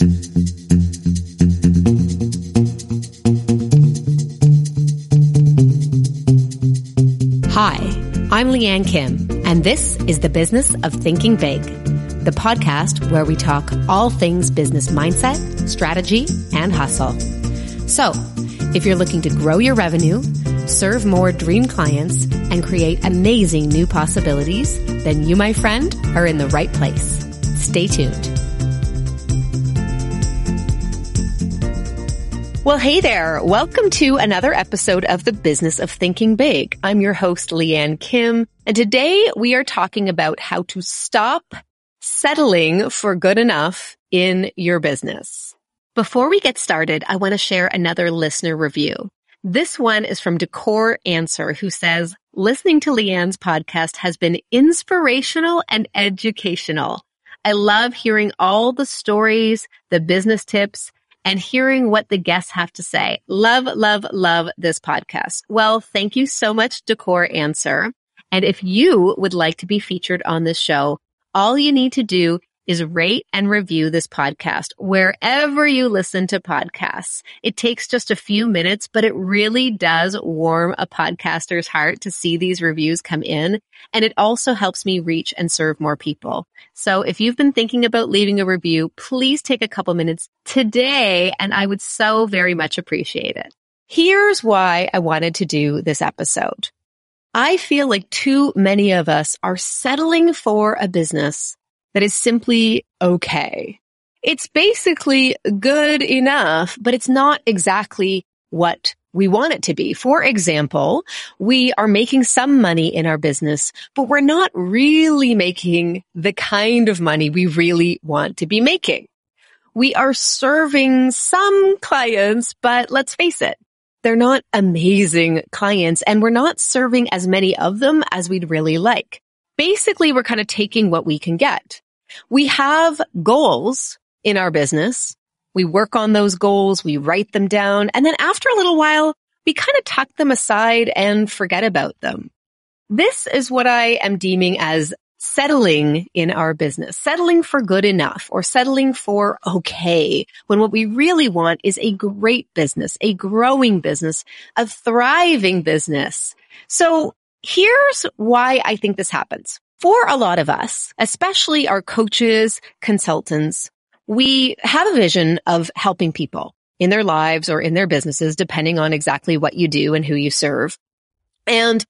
Hi, I'm Leanne Kim, and this is the business of thinking big, the podcast where we talk all things business mindset, strategy, and hustle. So, if you're looking to grow your revenue, serve more dream clients, and create amazing new possibilities, then you, my friend, are in the right place. Stay tuned. Well, hey there. Welcome to another episode of the business of thinking big. I'm your host, Leanne Kim. And today we are talking about how to stop settling for good enough in your business. Before we get started, I want to share another listener review. This one is from Decor Answer, who says, listening to Leanne's podcast has been inspirational and educational. I love hearing all the stories, the business tips, and hearing what the guests have to say. Love, love, love this podcast. Well, thank you so much, Decor Answer. And if you would like to be featured on this show, all you need to do is rate and review this podcast wherever you listen to podcasts. It takes just a few minutes, but it really does warm a podcaster's heart to see these reviews come in. And it also helps me reach and serve more people. So if you've been thinking about leaving a review, please take a couple minutes today and I would so very much appreciate it. Here's why I wanted to do this episode. I feel like too many of us are settling for a business that is simply okay. It's basically good enough, but it's not exactly what we want it to be. For example, we are making some money in our business, but we're not really making the kind of money we really want to be making. We are serving some clients, but let's face it, they're not amazing clients and we're not serving as many of them as we'd really like basically we're kind of taking what we can get. We have goals in our business. We work on those goals. We write them down. And then after a little while, we kind of tuck them aside and forget about them. This is what I am deeming as settling in our business, settling for good enough or settling for okay when what we really want is a great business, a growing business, a thriving business. So Here's why I think this happens. For a lot of us, especially our coaches, consultants, we have a vision of helping people in their lives or in their businesses, depending on exactly what you do and who you serve. And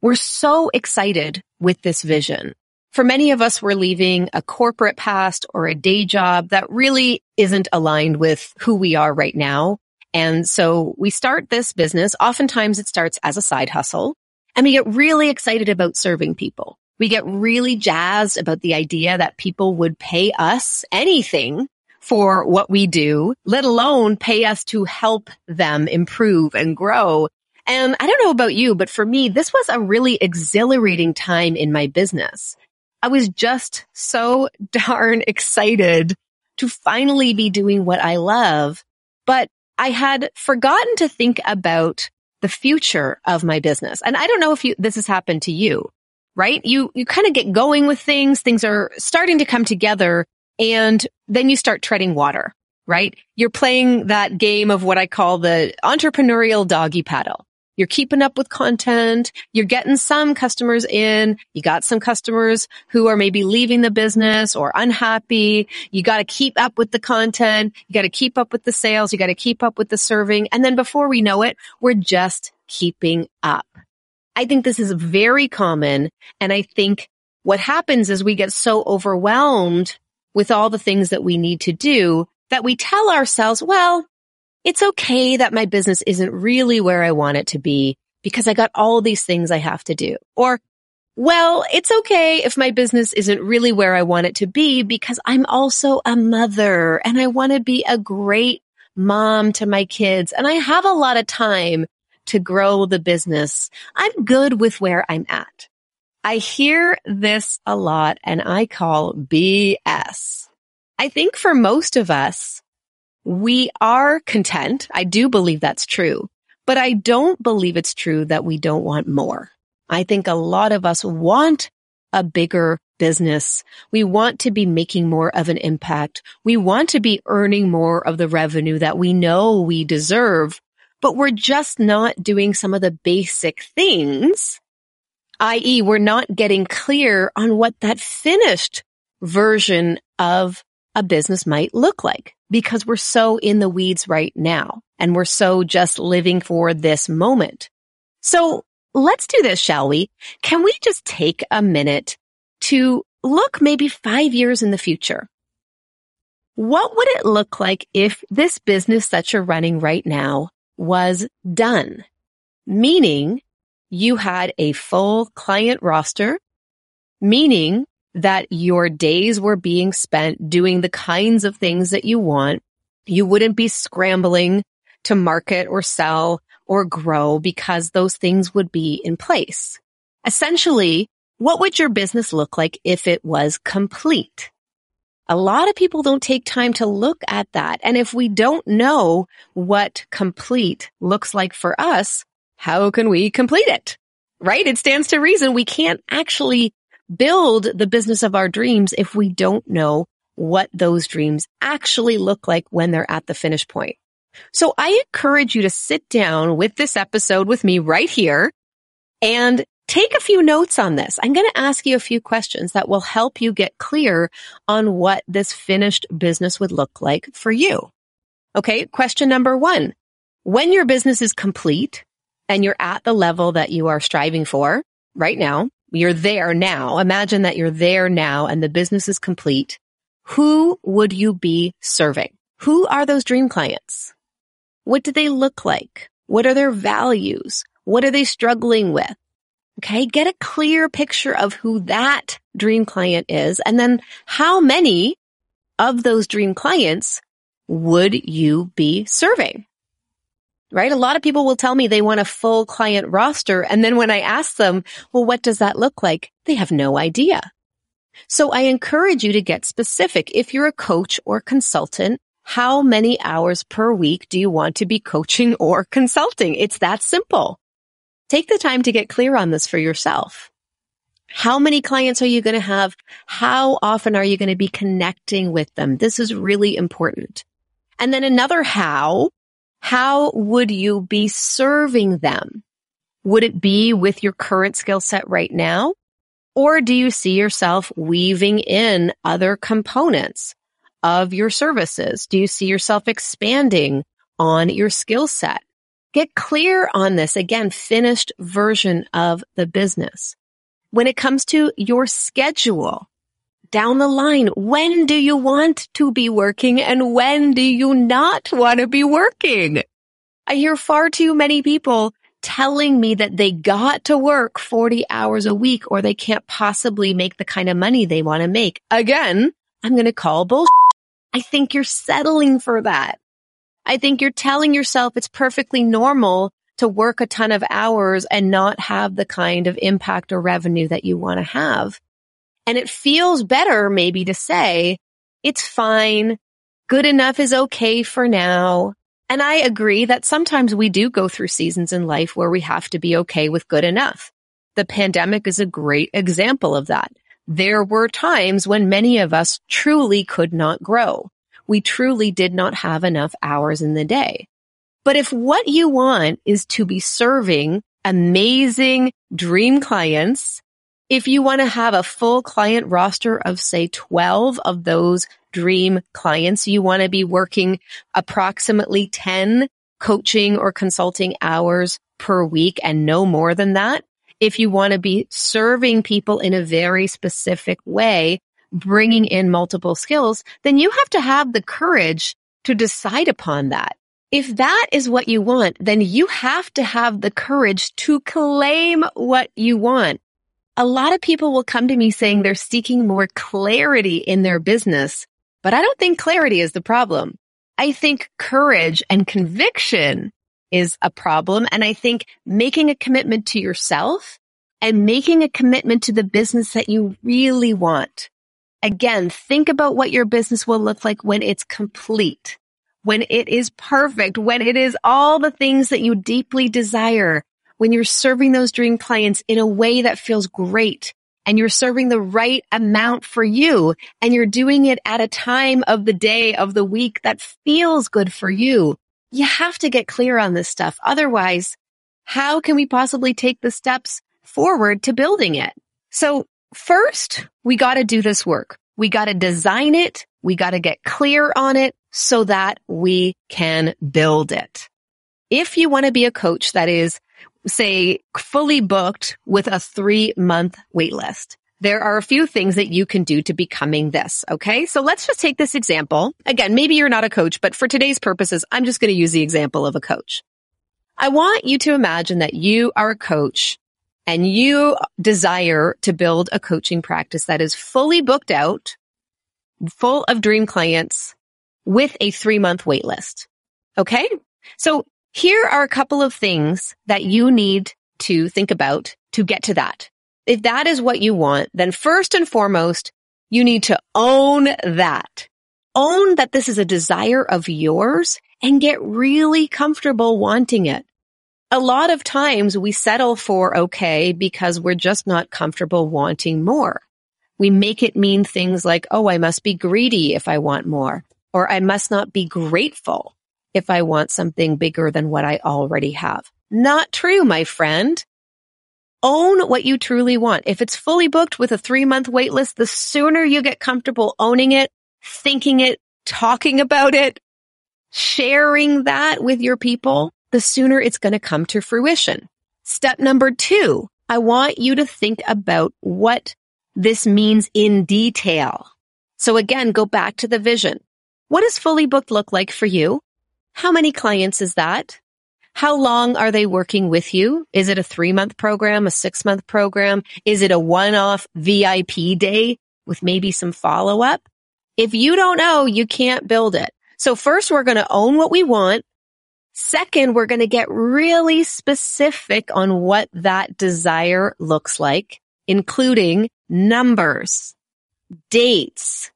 we're so excited with this vision. For many of us, we're leaving a corporate past or a day job that really isn't aligned with who we are right now. And so we start this business. Oftentimes it starts as a side hustle. And we get really excited about serving people. We get really jazzed about the idea that people would pay us anything for what we do, let alone pay us to help them improve and grow. And I don't know about you, but for me, this was a really exhilarating time in my business. I was just so darn excited to finally be doing what I love, but I had forgotten to think about the future of my business. And I don't know if you, this has happened to you, right? You, you kind of get going with things. Things are starting to come together and then you start treading water, right? You're playing that game of what I call the entrepreneurial doggy paddle. You're keeping up with content. You're getting some customers in. You got some customers who are maybe leaving the business or unhappy. You got to keep up with the content. You got to keep up with the sales. You got to keep up with the serving. And then before we know it, we're just keeping up. I think this is very common. And I think what happens is we get so overwhelmed with all the things that we need to do that we tell ourselves, well, it's okay that my business isn't really where I want it to be because I got all these things I have to do. Or, well, it's okay if my business isn't really where I want it to be because I'm also a mother and I want to be a great mom to my kids and I have a lot of time to grow the business. I'm good with where I'm at. I hear this a lot and I call BS. I think for most of us, we are content. I do believe that's true, but I don't believe it's true that we don't want more. I think a lot of us want a bigger business. We want to be making more of an impact. We want to be earning more of the revenue that we know we deserve, but we're just not doing some of the basic things, i.e. we're not getting clear on what that finished version of a business might look like because we're so in the weeds right now and we're so just living for this moment. So let's do this, shall we? Can we just take a minute to look maybe five years in the future? What would it look like if this business that you're running right now was done? Meaning you had a full client roster, meaning that your days were being spent doing the kinds of things that you want. You wouldn't be scrambling to market or sell or grow because those things would be in place. Essentially, what would your business look like if it was complete? A lot of people don't take time to look at that. And if we don't know what complete looks like for us, how can we complete it? Right? It stands to reason we can't actually build the business of our dreams if we don't know what those dreams actually look like when they're at the finish point. So I encourage you to sit down with this episode with me right here and take a few notes on this. I'm going to ask you a few questions that will help you get clear on what this finished business would look like for you. Okay. Question number one. When your business is complete and you're at the level that you are striving for right now, you're there now. Imagine that you're there now and the business is complete. Who would you be serving? Who are those dream clients? What do they look like? What are their values? What are they struggling with? Okay. Get a clear picture of who that dream client is. And then how many of those dream clients would you be serving? Right? A lot of people will tell me they want a full client roster. And then when I ask them, well, what does that look like? They have no idea. So I encourage you to get specific. If you're a coach or consultant, how many hours per week do you want to be coaching or consulting? It's that simple. Take the time to get clear on this for yourself. How many clients are you going to have? How often are you going to be connecting with them? This is really important. And then another how how would you be serving them? Would it be with your current skill set right now? Or do you see yourself weaving in other components of your services? Do you see yourself expanding on your skill set? Get clear on this. Again, finished version of the business. When it comes to your schedule, down the line. When do you want to be working and when do you not want to be working? I hear far too many people telling me that they got to work 40 hours a week or they can't possibly make the kind of money they want to make. Again, I'm going to call bullshit. I think you're settling for that. I think you're telling yourself it's perfectly normal to work a ton of hours and not have the kind of impact or revenue that you want to have. And it feels better maybe to say, it's fine. Good enough is okay for now. And I agree that sometimes we do go through seasons in life where we have to be okay with good enough. The pandemic is a great example of that. There were times when many of us truly could not grow. We truly did not have enough hours in the day. But if what you want is to be serving amazing dream clients if you want to have a full client roster of say 12 of those dream clients, you want to be working approximately 10 coaching or consulting hours per week and no more than that. If you want to be serving people in a very specific way, bringing in multiple skills, then you have to have the courage to decide upon that. If that is what you want, then you have to have the courage to claim what you want a lot of people will come to me saying they're seeking more clarity in their business, but I don't think clarity is the problem. I think courage and conviction is a problem. And I think making a commitment to yourself and making a commitment to the business that you really want. Again, think about what your business will look like when it's complete, when it is perfect, when it is all the things that you deeply desire when you're serving those dream clients in a way that feels great and you're serving the right amount for you and you're doing it at a time of the day of the week that feels good for you. You have to get clear on this stuff. Otherwise, how can we possibly take the steps forward to building it? So first, we got to do this work. We got to design it. We got to get clear on it so that we can build it. If you want to be a coach that is say fully booked with a three month wait list. There are a few things that you can do to becoming this. Okay. So let's just take this example. Again, maybe you're not a coach, but for today's purposes, I'm just going to use the example of a coach. I want you to imagine that you are a coach and you desire to build a coaching practice that is fully booked out, full of dream clients with a three month wait list. Okay. So here are a couple of things that you need to think about to get to that. If that is what you want, then first and foremost, you need to own that. Own that this is a desire of yours and get really comfortable wanting it. A lot of times we settle for okay because we're just not comfortable wanting more. We make it mean things like, oh, I must be greedy if I want more, or I must not be grateful if I want something bigger than what I already have. Not true, my friend. Own what you truly want. If it's fully booked with a three month wait list, the sooner you get comfortable owning it, thinking it, talking about it, sharing that with your people, the sooner it's going to come to fruition. Step number two, I want you to think about what this means in detail. So again, go back to the vision. What does fully booked look like for you? How many clients is that? How long are they working with you? Is it a three month program, a six month program? Is it a one off VIP day with maybe some follow up? If you don't know, you can't build it. So first we're going to own what we want. Second, we're going to get really specific on what that desire looks like, including numbers, dates,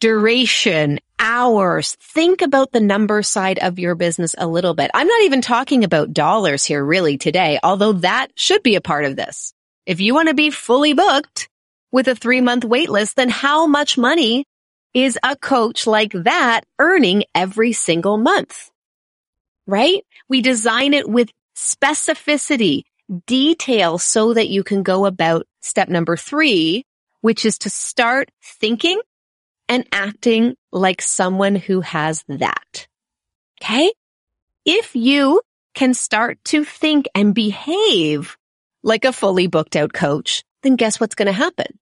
duration, hours. Think about the number side of your business a little bit. I'm not even talking about dollars here really today, although that should be a part of this. If you want to be fully booked with a three month wait list, then how much money is a coach like that earning every single month? Right? We design it with specificity, detail so that you can go about step number three, which is to start thinking and acting like someone who has that. Okay. If you can start to think and behave like a fully booked out coach, then guess what's going to happen?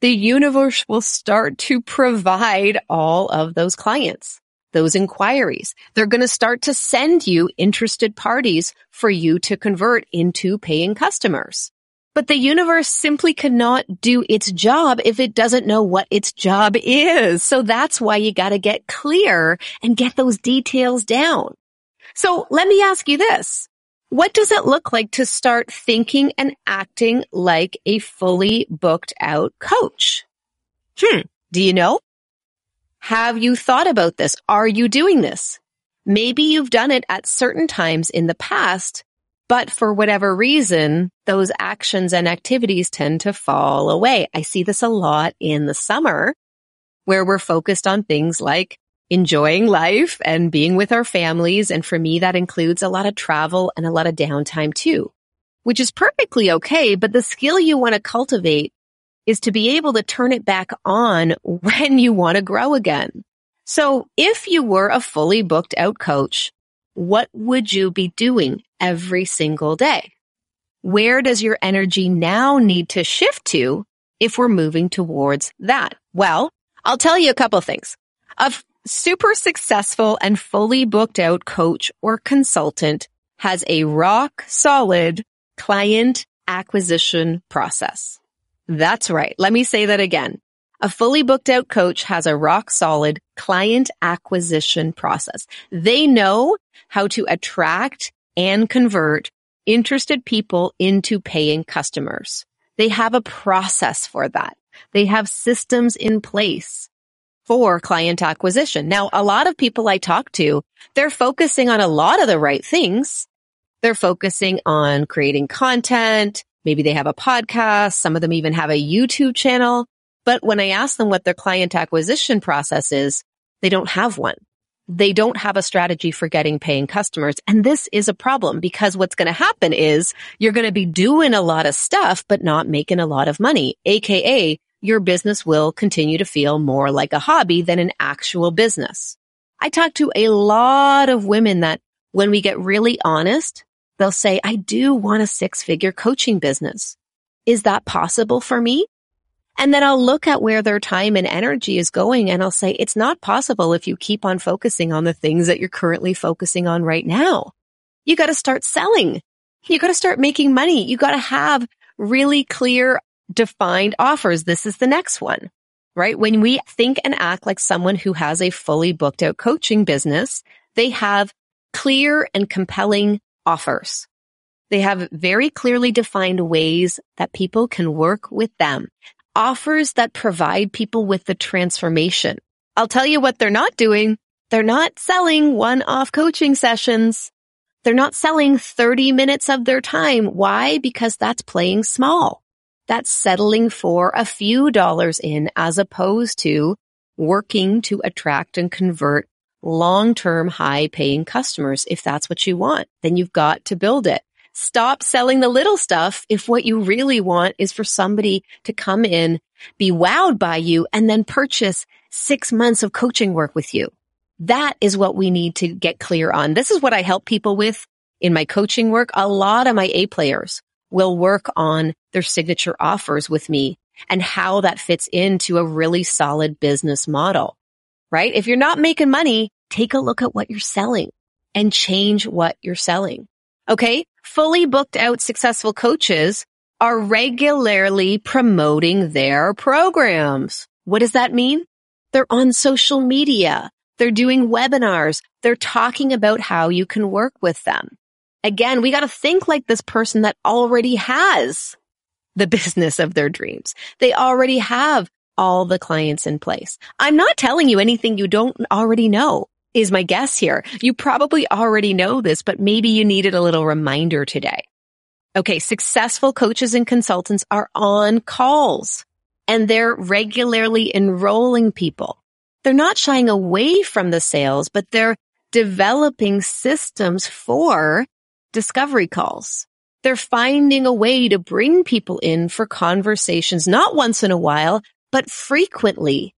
The universe will start to provide all of those clients, those inquiries. They're going to start to send you interested parties for you to convert into paying customers. But the universe simply cannot do its job if it doesn't know what its job is. So that's why you got to get clear and get those details down. So let me ask you this. What does it look like to start thinking and acting like a fully booked out coach? Hmm. Do you know? Have you thought about this? Are you doing this? Maybe you've done it at certain times in the past, but for whatever reason, those actions and activities tend to fall away. I see this a lot in the summer where we're focused on things like enjoying life and being with our families. And for me, that includes a lot of travel and a lot of downtime too, which is perfectly okay. But the skill you want to cultivate is to be able to turn it back on when you want to grow again. So if you were a fully booked out coach, what would you be doing every single day? Where does your energy now need to shift to if we're moving towards that? Well, I'll tell you a couple of things. A super successful and fully booked out coach or consultant has a rock solid client acquisition process. That's right. Let me say that again. A fully booked out coach has a rock solid client acquisition process. They know how to attract and convert interested people into paying customers. They have a process for that. They have systems in place for client acquisition. Now, a lot of people I talk to, they're focusing on a lot of the right things. They're focusing on creating content, Maybe they have a podcast. Some of them even have a YouTube channel. But when I ask them what their client acquisition process is, they don't have one. They don't have a strategy for getting paying customers. And this is a problem because what's going to happen is you're going to be doing a lot of stuff, but not making a lot of money, aka your business will continue to feel more like a hobby than an actual business. I talk to a lot of women that when we get really honest, they'll say, I do want a six figure coaching business. Is that possible for me? And then I'll look at where their time and energy is going and I'll say, it's not possible if you keep on focusing on the things that you're currently focusing on right now. You got to start selling. You got to start making money. You got to have really clear defined offers. This is the next one, right? When we think and act like someone who has a fully booked out coaching business, they have clear and compelling offers. They have very clearly defined ways that people can work with them. Offers that provide people with the transformation. I'll tell you what they're not doing. They're not selling one-off coaching sessions. They're not selling 30 minutes of their time. Why? Because that's playing small that's settling for a few dollars in as opposed to working to attract and convert long-term high paying customers. If that's what you want, then you've got to build it. Stop selling the little stuff if what you really want is for somebody to come in, be wowed by you and then purchase six months of coaching work with you. That is what we need to get clear on. This is what I help people with in my coaching work. A lot of my A players will work on their signature offers with me and how that fits into a really solid business model, right? If you're not making money, take a look at what you're selling and change what you're selling. Okay. Fully booked out successful coaches are regularly promoting their programs. What does that mean? They're on social media. They're doing webinars. They're talking about how you can work with them. Again, we got to think like this person that already has the business of their dreams. They already have all the clients in place. I'm not telling you anything you don't already know is my guess here. You probably already know this, but maybe you needed a little reminder today. Okay. Successful coaches and consultants are on calls and they're regularly enrolling people. They're not shying away from the sales, but they're developing systems for discovery calls. They're finding a way to bring people in for conversations, not once in a while, but frequently.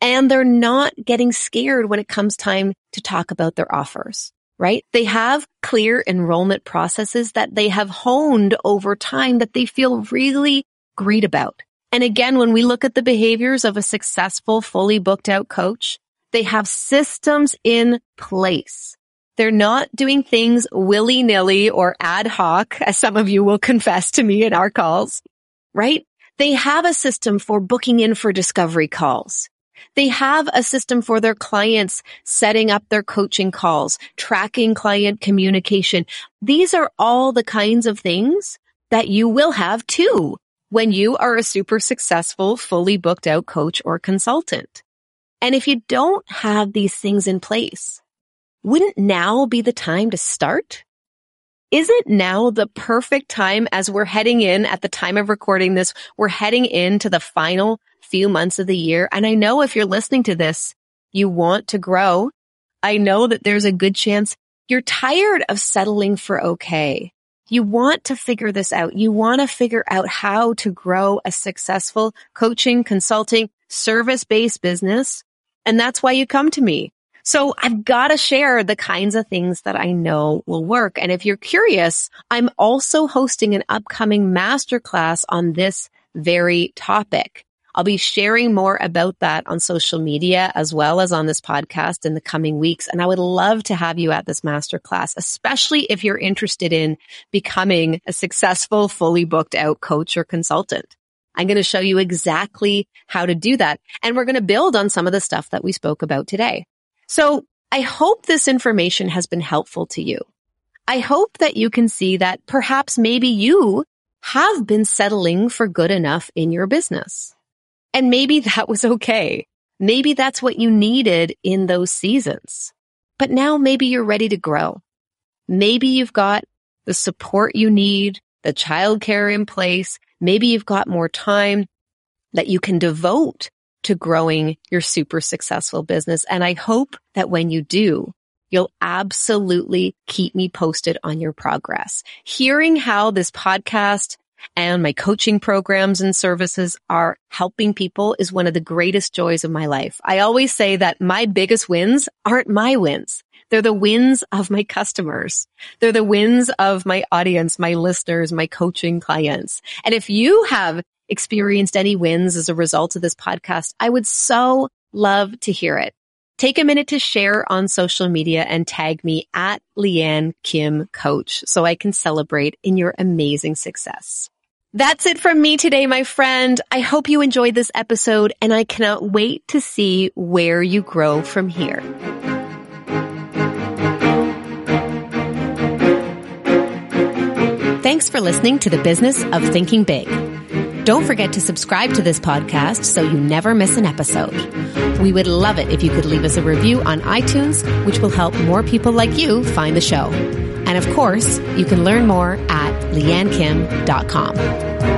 And they're not getting scared when it comes time to talk about their offers, right? They have clear enrollment processes that they have honed over time that they feel really great about. And again, when we look at the behaviors of a successful, fully booked out coach, they have systems in place they're not doing things willy nilly or ad hoc, as some of you will confess to me in our calls, right? They have a system for booking in for discovery calls. They have a system for their clients setting up their coaching calls, tracking client communication. These are all the kinds of things that you will have too when you are a super successful, fully booked out coach or consultant. And if you don't have these things in place, wouldn't now be the time to start? Isn't now the perfect time as we're heading in at the time of recording this, we're heading into the final few months of the year. And I know if you're listening to this, you want to grow. I know that there's a good chance you're tired of settling for okay. You want to figure this out. You want to figure out how to grow a successful coaching, consulting, service based business. And that's why you come to me. So I've got to share the kinds of things that I know will work. And if you're curious, I'm also hosting an upcoming masterclass on this very topic. I'll be sharing more about that on social media as well as on this podcast in the coming weeks. And I would love to have you at this masterclass, especially if you're interested in becoming a successful, fully booked out coach or consultant. I'm going to show you exactly how to do that. And we're going to build on some of the stuff that we spoke about today. So I hope this information has been helpful to you. I hope that you can see that perhaps maybe you have been settling for good enough in your business. And maybe that was okay. Maybe that's what you needed in those seasons. But now maybe you're ready to grow. Maybe you've got the support you need, the childcare in place. Maybe you've got more time that you can devote to growing your super successful business. And I hope that when you do, you'll absolutely keep me posted on your progress. Hearing how this podcast and my coaching programs and services are helping people is one of the greatest joys of my life. I always say that my biggest wins aren't my wins. They're the wins of my customers. They're the wins of my audience, my listeners, my coaching clients. And if you have experienced any wins as a result of this podcast, I would so love to hear it. Take a minute to share on social media and tag me at Leanne Kim Coach so I can celebrate in your amazing success. That's it from me today, my friend. I hope you enjoyed this episode and I cannot wait to see where you grow from here. Thanks for listening to the business of thinking big. Don't forget to subscribe to this podcast so you never miss an episode. We would love it if you could leave us a review on iTunes, which will help more people like you find the show. And of course, you can learn more at leannekim.com.